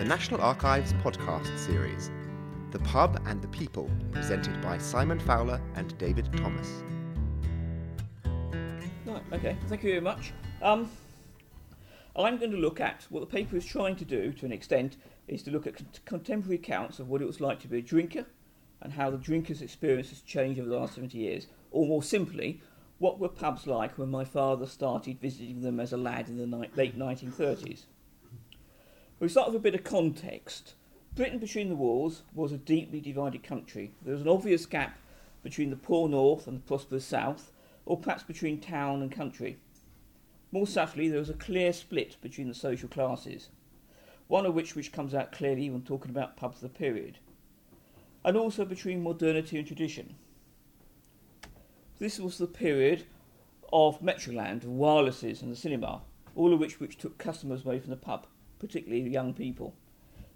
the National Archives podcast series, The Pub and the People, presented by Simon Fowler and David Thomas. Right, okay, thank you very much. Um, I'm going to look at what the paper is trying to do to an extent is to look at con- contemporary accounts of what it was like to be a drinker and how the drinker's experience has changed over the last 70 years. Or more simply, what were pubs like when my father started visiting them as a lad in the ni- late 1930s? We start with a bit of context. Britain between the wars was a deeply divided country. There was an obvious gap between the poor north and the prosperous south, or perhaps between town and country. More subtly, there was a clear split between the social classes, one of which which comes out clearly when talking about pubs of the period, and also between modernity and tradition. This was the period of Metroland, wirelesses and the cinema, all of which which took customers away from the pub, particularly young people.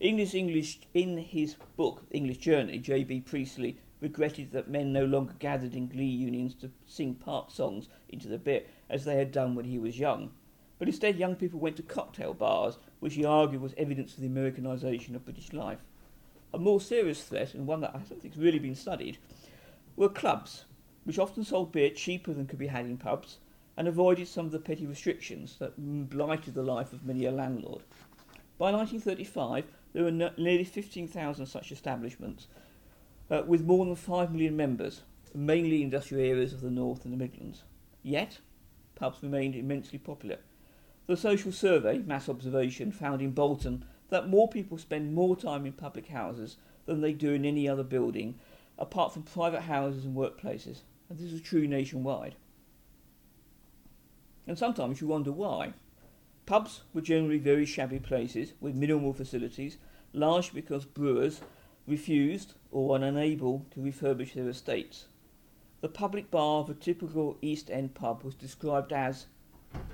English English in his book English Journey, J.B. Priestley regretted that men no longer gathered in glee unions to sing part songs into the beer as they had done when he was young. But instead, young people went to cocktail bars, which he argued was evidence of the Americanisation of British life. A more serious threat, and one that I don't think has really been studied, were clubs, which often sold beer cheaper than could be had in pubs and avoided some of the petty restrictions that blighted the life of many a landlord. By 1935, there were no, nearly 15,000 such establishments, uh, with more than 5 million members, mainly in industrial areas of the North and the Midlands. Yet, pubs remained immensely popular. The social survey, mass observation, found in Bolton that more people spend more time in public houses than they do in any other building, apart from private houses and workplaces. And this is true nationwide. And sometimes you wonder why. Pubs were generally very shabby places with minimal facilities, largely because brewers refused or were unable to refurbish their estates. The public bar of a typical East End pub was described as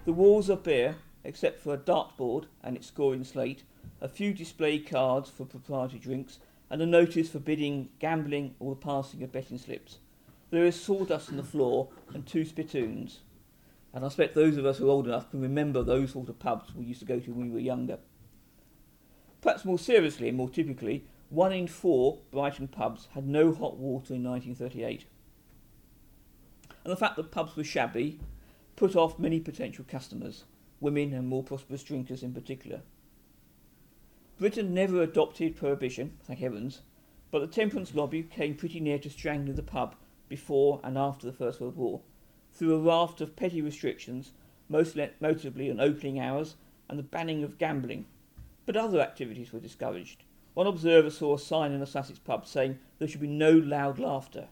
the walls are bare, except for a dartboard and its scoring slate, a few display cards for proprietary drinks, and a notice forbidding gambling or the passing of betting slips. There is sawdust on the floor and two spittoons. And I suspect those of us who are old enough can remember those sort of pubs we used to go to when we were younger. Perhaps more seriously and more typically, one in four Brighton pubs had no hot water in 1938. And the fact that pubs were shabby put off many potential customers, women and more prosperous drinkers in particular. Britain never adopted prohibition, thank heavens, but the temperance lobby came pretty near to strangling the pub before and after the First World War through a raft of petty restrictions, most notably on opening hours and the banning of gambling. But other activities were discouraged. One observer saw a sign in a Sussex pub saying there should be no loud laughter.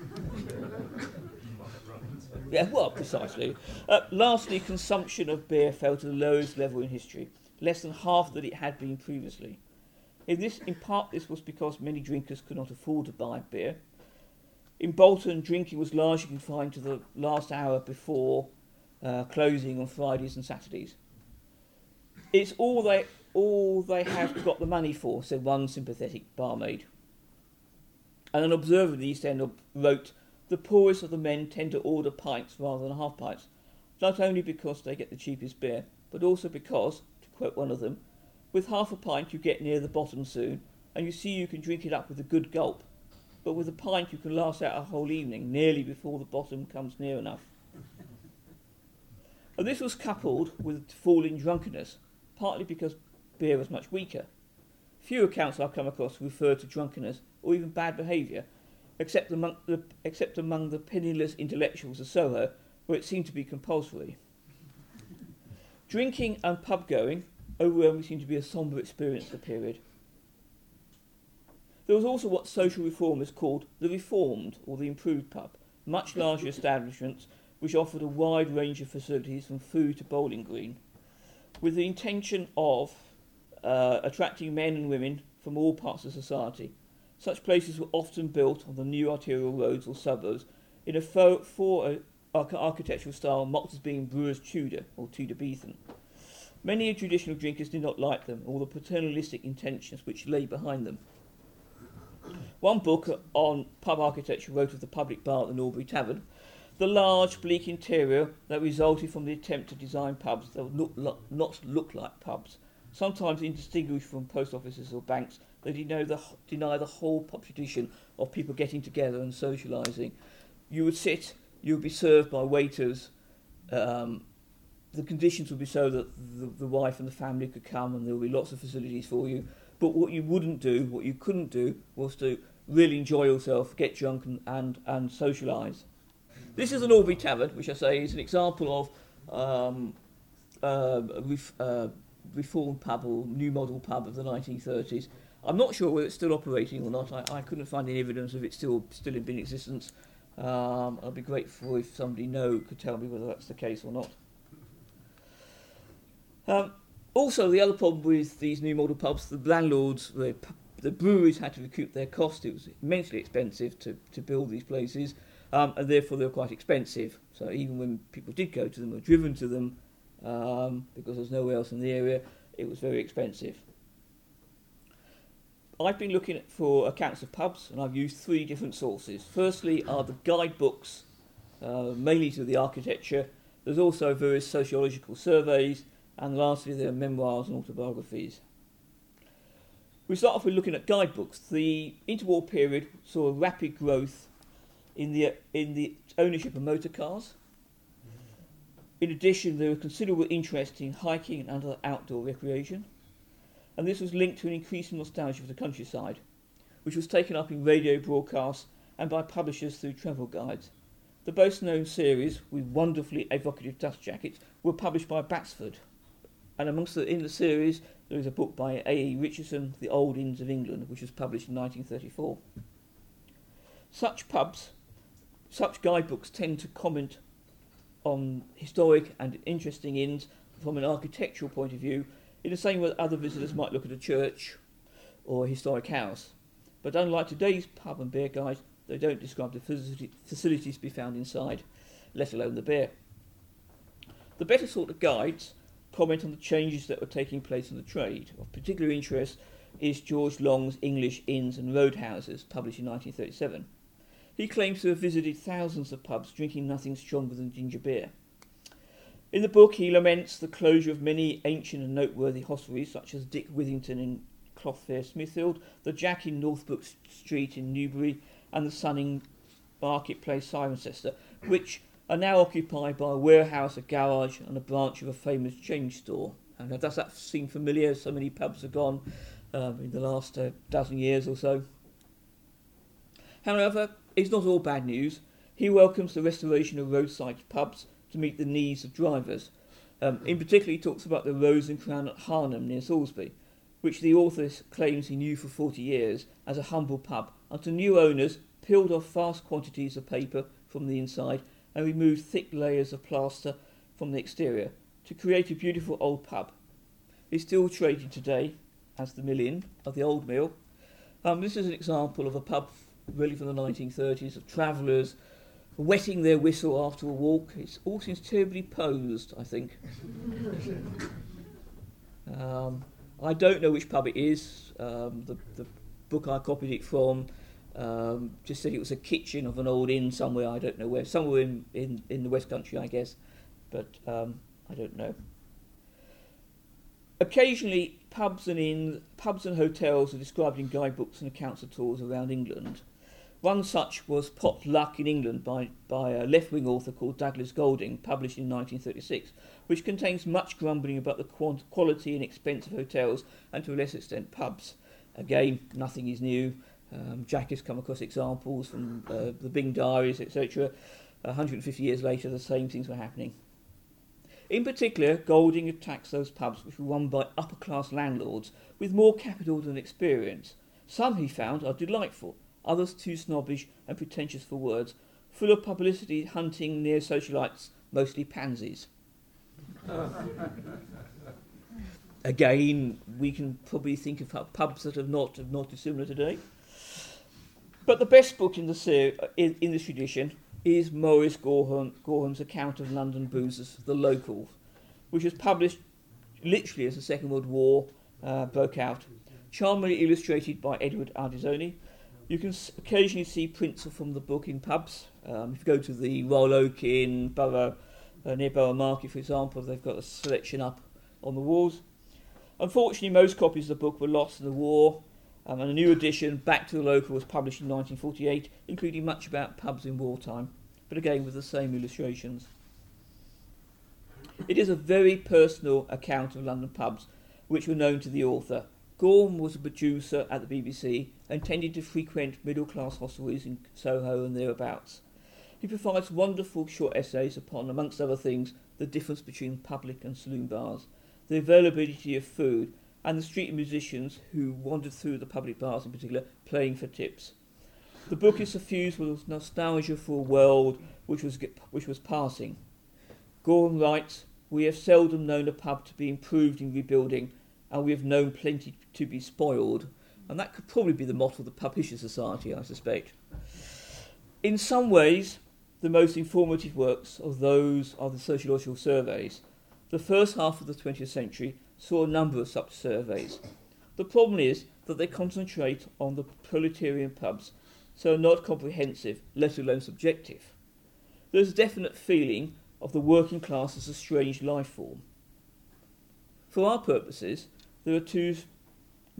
yeah, well, precisely. Uh, lastly, consumption of beer fell to the lowest level in history, less than half that it had been previously. In, this, in part, this was because many drinkers could not afford to buy beer. In Bolton, drinking was largely confined to the last hour before uh, closing on Fridays and Saturdays. It's all they all they have got the money for, said one sympathetic barmaid. And an observer of the East End wrote, The poorest of the men tend to order pints rather than half pints, not only because they get the cheapest beer, but also because, to quote one of them, with half a pint you get near the bottom soon, and you see you can drink it up with a good gulp. But with a pint you can last out a whole evening, nearly before the bottom comes near enough. and this was coupled with falling drunkenness, partly because beer was much weaker. Few accounts I've come across refer to drunkenness or even bad behaviour, except among the, except among the penniless intellectuals of Soho, where it seemed to be compulsory. Drinking and pub going overwhelmingly seemed to be a sombre experience of the period. There was also what social reformers called the reformed or the improved pub, much larger establishments which offered a wide range of facilities from food to bowling green, with the intention of uh, attracting men and women from all parts of society. Such places were often built on the new arterial roads or suburbs in a faux, uh, architectural style mocked as being Brewer's Tudor or Tudorbethan. Many traditional drinkers did not like them or the paternalistic intentions which lay behind them. One book on pub architecture wrote of the public bar at the Norbury Tavern, the large, bleak interior that resulted from the attempt to design pubs that would look, not look like pubs sometimes indistinguished from post offices or banks, they deny the, deny the whole pub tradition of people getting together and socialising. You would sit, you would be served by waiters. Um, the conditions would be so that the, the wife and the family could come and there would be lots of facilities for you. But what you wouldn't do, what you couldn't do, was to really enjoy yourself, get drunk and, and, and socialise. This is an Albury Tavern, which I say is an example of um, uh, a ref, uh, reformed pub or new model pub of the 1930s. I'm not sure whether it's still operating or not. I, I couldn't find any evidence of it still still in existence. Um, I'd be grateful if somebody know could tell me whether that's the case or not. Um, also, the other problem with these new model pubs, the landlords, the, the breweries had to recoup their cost. It was immensely expensive to, to build these places, um, and therefore they were quite expensive. So even when people did go to them or driven to them, um, because there's nowhere else in the area, it was very expensive. I've been looking for accounts of pubs, and I've used three different sources. Firstly, are the guidebooks, uh, mainly to the architecture. There's also various sociological surveys, and lastly, there are memoirs and autobiographies. We start off with looking at guidebooks. The interwar period saw a rapid growth in the in the ownership of motor cars. In addition, there was considerable interest in hiking and other outdoor recreation and this was linked to an increasing nostalgia for the countryside, which was taken up in radio broadcasts and by publishers through travel guides. The best known series, with wonderfully evocative dust jackets, were published by Batsford. And amongst the, in the series, there is a book by A.E. Richardson, The Old Inns of England, which was published in 1934. Such pubs, such guidebooks tend to comment on historic and interesting inns from an architectural point of view in the same way that other visitors might look at a church or a historic house. But unlike today's pub and beer guides, they don't describe the facilities to be found inside, let alone the beer. The better sort of guides comment on the changes that were taking place in the trade. Of particular interest is George Long's English Inns and Roadhouses, published in 1937. He claims to have visited thousands of pubs drinking nothing stronger than ginger beer. In the book, he laments the closure of many ancient and noteworthy hostelries, such as Dick Whittington in Cloth Fair Smithfield, the Jack in Northbrook Street in Newbury, and the Sun in Marketplace Cirencester, which are now occupied by a warehouse, a garage, and a branch of a famous change store. And does that seem familiar? So many pubs have gone um, in the last uh, dozen years or so. However, it's not all bad news. He welcomes the restoration of roadside pubs to meet the needs of drivers. Um, in particular, he talks about the Rose and Crown at Harnham near Salisbury, which the author claims he knew for 40 years as a humble pub, until new owners peeled off vast quantities of paper from the inside and removed thick layers of plaster from the exterior to create a beautiful old pub. It's still trading today as the Mill Inn of the Old Mill. Um, this is an example of a pub really from the 1930s of travellers wetting their whistle after a walk. It all seems terribly posed, I think. um, I don't know which pub it is. Um, the, the book I copied it from um, just said it was a kitchen of an old inn somewhere, I don't know where, somewhere in, in, in the West Country, I guess, but um, I don't know. Occasionally, pubs and inns, pubs and hotels are described in guidebooks and accounts of tours around England. One such was Pot Luck in England by, by a left wing author called Douglas Goldring, published in 1936, which contains much grumbling about the quality and expense of hotels and to a lesser extent pubs. Again, nothing is new. Um, Jack has come across examples from uh, the Byng Diaries, etc. 150 years later, the same things were happening. In particular, Goldring attacks those pubs which were run by upper class landlords with more capital than experience. Some, he found, are delightful others too snobbish and pretentious for words, full of publicity hunting near socialites, mostly pansies. Again, we can probably think of pubs that are not, not dissimilar today. But the best book in the ser- in, in this tradition is Maurice Gorham, Gorham's account of London boozers, The Locals, which was published literally as the Second World War uh, broke out, charmingly illustrated by Edward Ardizzone, you can occasionally see prints from the book in pubs. Um, if you go to the Royal Oak in Borough, uh, near Borough Market, for example, they've got a selection up on the walls. Unfortunately, most copies of the book were lost in the war, um, and a new edition, Back to the Local, was published in 1948, including much about pubs in wartime, but again with the same illustrations. It is a very personal account of London pubs, which were known to the author. Gorham was a producer at the BBC and tended to frequent middle class hostelries in Soho and thereabouts. He provides wonderful short essays upon, amongst other things, the difference between public and saloon bars, the availability of food, and the street musicians who wandered through the public bars in particular, playing for tips. The book is suffused with nostalgia for a world which was, which was passing. Gorham writes, We have seldom known a pub to be improved in rebuilding, and we have known plenty to be spoiled. And that could probably be the motto of the Pub History Society, I suspect. In some ways, the most informative works of those are the sociological surveys. The first half of the 20th century saw a number of such surveys. The problem is that they concentrate on the proletarian pubs, so are not comprehensive, let alone subjective. There's a definite feeling of the working class as a strange life form. For our purposes, there are two,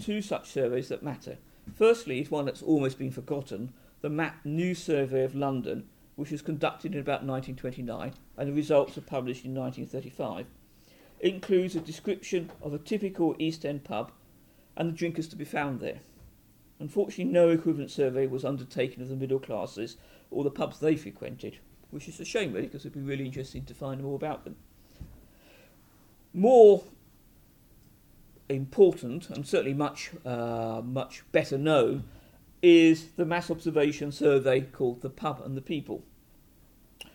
two such surveys that matter. Firstly is one that's almost been forgotten, the MAP New Survey of London, which was conducted in about 1929 and the results were published in 1935. It includes a description of a typical East End pub and the drinkers to be found there. Unfortunately, no equivalent survey was undertaken of the middle classes or the pubs they frequented, which is a shame, really, because it'd be really interesting to find more about them. More important, and certainly much, uh, much better known, is the mass observation survey called The Pub and the People,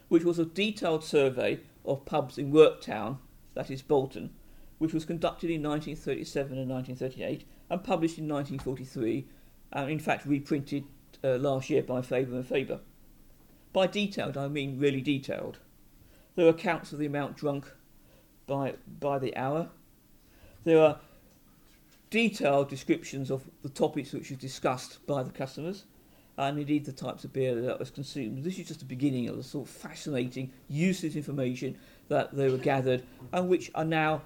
which was a detailed survey of pubs in Worktown, that is Bolton, which was conducted in 1937 and 1938 and published in 1943, and in fact reprinted uh, last year by Faber and Faber. By detailed, I mean really detailed. There are accounts of the amount drunk by, by the hour. There are detailed descriptions of the topics which were discussed by the customers and indeed the types of beer that was consumed. This is just the beginning of the sort of fascinating, useless information that they were gathered and which are now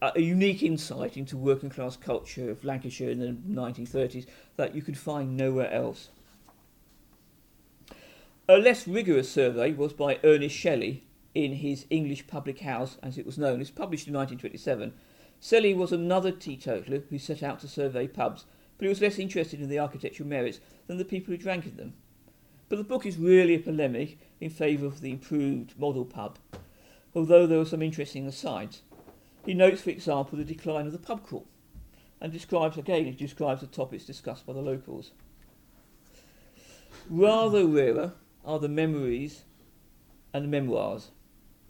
a unique insight into working class culture of Lancashire in the 1930s that you could find nowhere else. A less rigorous survey was by Ernest Selley in his English Public House, as it was known. It was published in 1927 Selley was another teetotaler who set out to survey pubs, but he was less interested in the architectural merits than the people who drank in them. But the book is really a polemic in favour of the improved model pub, although there were some interesting asides. He notes, for example, the decline of the pub crawl, and describes again he describes the topics discussed by the locals. Rather rarer are the memories and the memoirs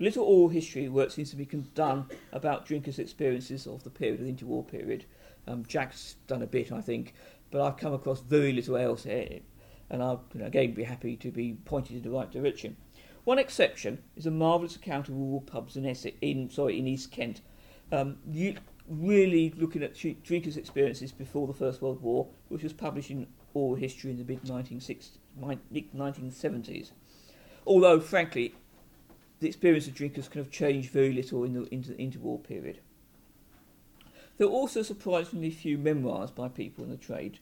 Little oral history work seems to be done about drinkers' experiences of the period, the interwar period. Um, Jack's done a bit, I think, but I've come across very little else here, and I'll you know, again be happy to be pointed in the right direction. One exception is a marvellous account of rural pubs in Essex, in sorry, in East Kent. Um, you, really looking at drinkers' experiences before the First World War, which was published in Oral History in the mid 1970s. Although, frankly, the experience of drinkers kind of changed very little in the, the interwar period. There are also surprisingly few memoirs by people in the trade.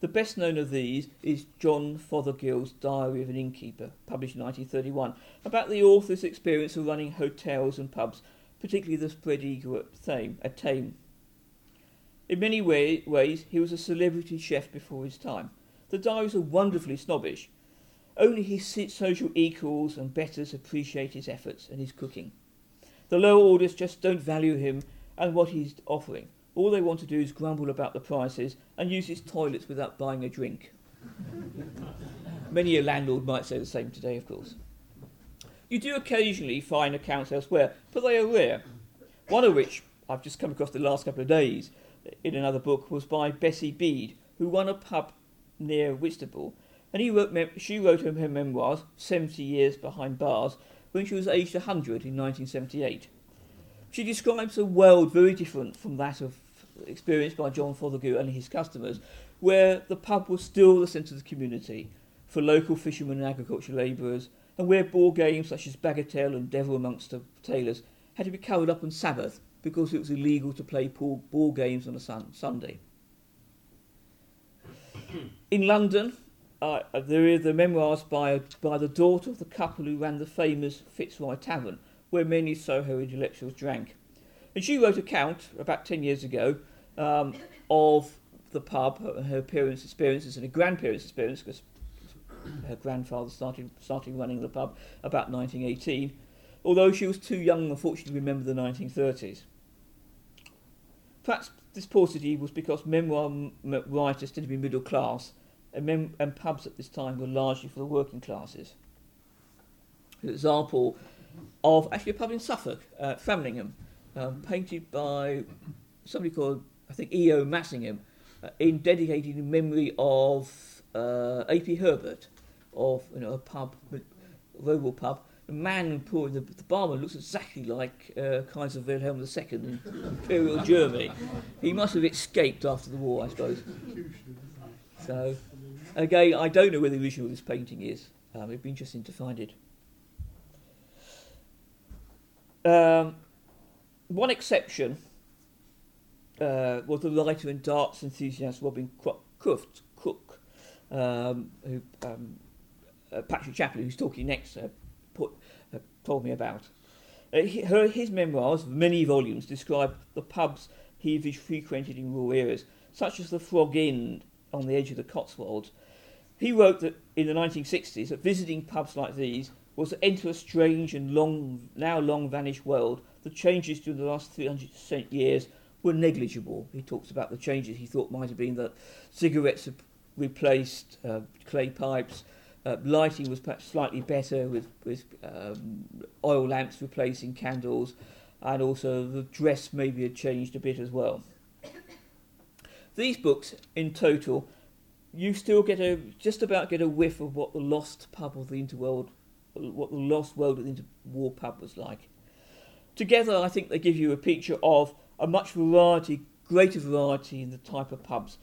The best known of these is John Fothergill's Diary of an Innkeeper, published in 1931, about the author's experience of running hotels and pubs, particularly the Spread Eagle at Thame. At Thame. In many way, ways, he was a celebrity chef before his time. The diaries are wonderfully snobbish, only his social equals and betters appreciate his efforts and his cooking. The lower orders just don't value him and what he's offering. All they want to do is grumble about the prices and use his toilets without buying a drink. Many a landlord might say the same today, of course. You do occasionally find accounts elsewhere, but they are rare. One of which I've just come across the last couple of days in another book was by Bessie Bede, who won a pub near Whitstable and he wrote she wrote her memoirs, 70 Years Behind Bars, when she was aged 100 in 1978. She describes a world very different from that of experienced by John Fothergill and his customers, where the pub was still the centre of the community for local fishermen and agricultural labourers, and where board games such as Bagatelle and Devil amongst the tailors had to be covered up on Sabbath because it was illegal to play pool, ball games on a sun, Sunday. In London, uh, there are the memoirs by, by the daughter of the couple who ran the famous Fitzroy Tavern, where many Soho intellectuals drank. And she wrote a account about 10 years ago um, of the pub, her parents' experiences and her grandparents' experience, because her grandfather started, started running the pub about 1918, although she was too young, unfortunately, to remember the 1930s. Perhaps this paucity was because memoir writers tended to be middle class, and, mem- and pubs at this time were largely for the working classes. An example of actually a pub in Suffolk, uh, Framlingham, um, painted by somebody called, I think, E.O. Massingham, uh, in dedicated in memory of uh, A.P. Herbert, of you know a pub, a rural pub. The man pouring the, the barman looks exactly like uh, Kaiser Wilhelm II in Imperial Germany. He must have escaped after the war, I suppose. So, again, I don't know where the original of this painting is. Um, it'd be interesting to find it. Um, one exception uh, was the writer and darts enthusiast Robin Cook, Cook um, who um, uh, Patrick Chaplin, who's talking next, uh, put, uh, told me about. Uh, he, her, his memoirs, many volumes, describe the pubs he frequented in rural areas, such as the Frog Inn on the edge of the Cotswolds. He wrote that in the 1960s that visiting pubs like these was to enter a strange and long, now long vanished world. The changes during the last 300 years were negligible. He talks about the changes he thought might have been that cigarettes replaced uh, clay pipes, uh, lighting was perhaps slightly better with, with um, oil lamps replacing candles, and also the dress maybe had changed a bit as well. These books, in total, you still get a just about get a whiff of what the lost pub of the interworld, what the lost world of the interwar pub was like. Together, I think they give you a picture of a much variety, greater variety in the type of pubs.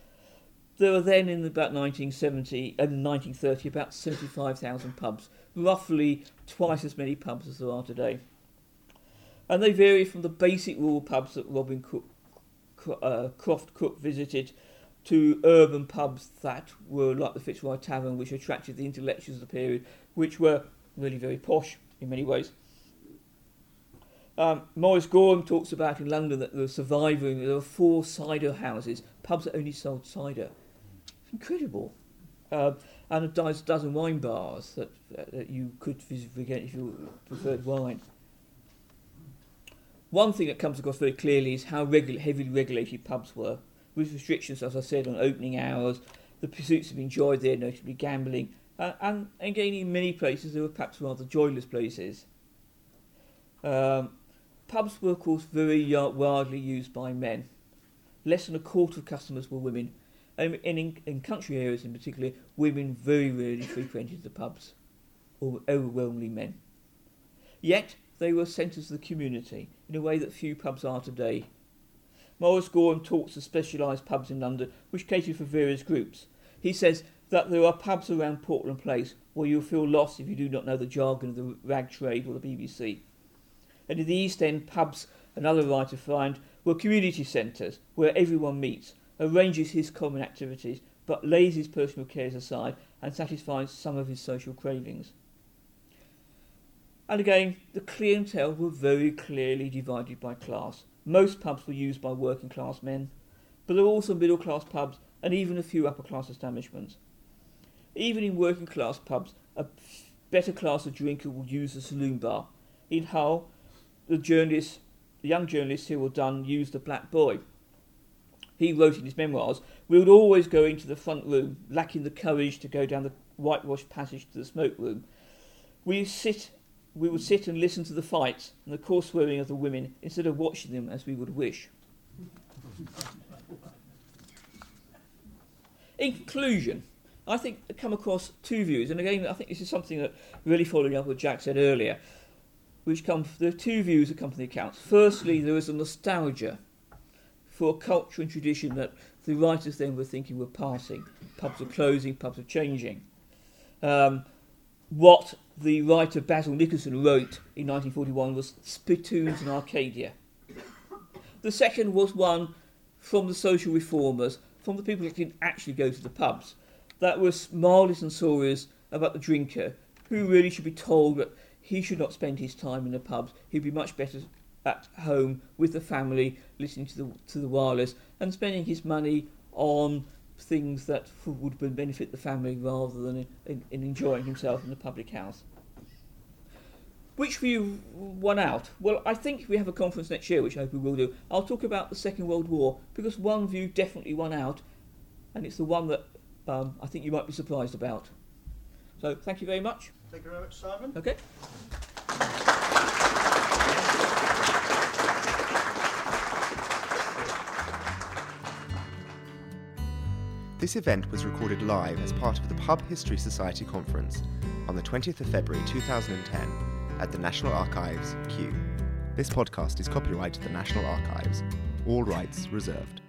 There were then in about 1970 and 1930 about 75,000 pubs, roughly twice as many pubs as there are today. And they vary from the basic rural pubs that Robin Cook, uh, Croft-Cooke visited to urban pubs that were like the Fitzroy Tavern, which attracted the intellectuals of the period, which were really very posh in many ways. Um, Maurice Gorham talks about in London that there were surviving, there were four cider houses, pubs that only sold cider. It's incredible. Uh, and a dozen wine bars that, that you could visit if you preferred wine. One thing that comes across very clearly is how regu- heavily regulated pubs were, with restrictions, as I said, on opening hours, the pursuits of enjoyed there, notably gambling, uh, and again, in many places, there were perhaps rather joyless places. Um, Pubs were, of course, very uh, widely used by men. Less than a quarter of customers were women, and in, in country areas in particular, women very rarely frequented the pubs, or overwhelmingly men. Yet, they were centres of the community in a way that few pubs are today. Maurice Gorham talks of specialised pubs in London which cater for various groups. He says that there are pubs around Portland Place where you'll feel lost if you do not know the jargon of the rag trade or the BBC and in the East End, pubs, another writer find, were community centres where everyone meets, arranges his common activities, but lays his personal cares aside and satisfies some of his social cravings. And again, the clientele were very clearly divided by class. Most pubs were used by working class men, but there were also middle class pubs and even a few upper class establishments. Even in working class pubs, a better class of drinker would use the saloon bar. In Hull, the journalist, the young journalist Cyril Dunn used the black boy. He wrote in his memoirs, we would always go into the front room, lacking the courage to go down the whitewashed passage to the smoke room. We sit we would sit and listen to the fights and the coarse swearing of the women instead of watching them as we would wish. In conclusion, I think I come across two views, and again, I think this is something that really following up what Jack said earlier which come there are two views come from the accounts. Firstly, there is a nostalgia for culture and tradition that the writers then were thinking were passing. Pubs are closing, pubs are changing. Um, what the writer Basil Nicholson wrote in 1941 was Spittoons in Arcadia. the second was one from the social reformers, from the people who didn't actually go to the pubs. That was Marley's and Sawyer's about the drinker, who really should be told that he should not spend his time in the pubs. He'd be much better at home with the family, listening to the to the wireless, and spending his money on things that would benefit the family rather than in, in, in enjoying himself in the public house. Which view won out? Well, I think we have a conference next year, which I hope we will do. I'll talk about the Second World War because one view definitely won out, and it's the one that um, I think you might be surprised about. So, thank you very much. Thank you very much, Simon. Okay. This event was recorded live as part of the Pub History Society conference on the 20th of February 2010 at the National Archives, Kew. This podcast is copyrighted to the National Archives, all rights reserved.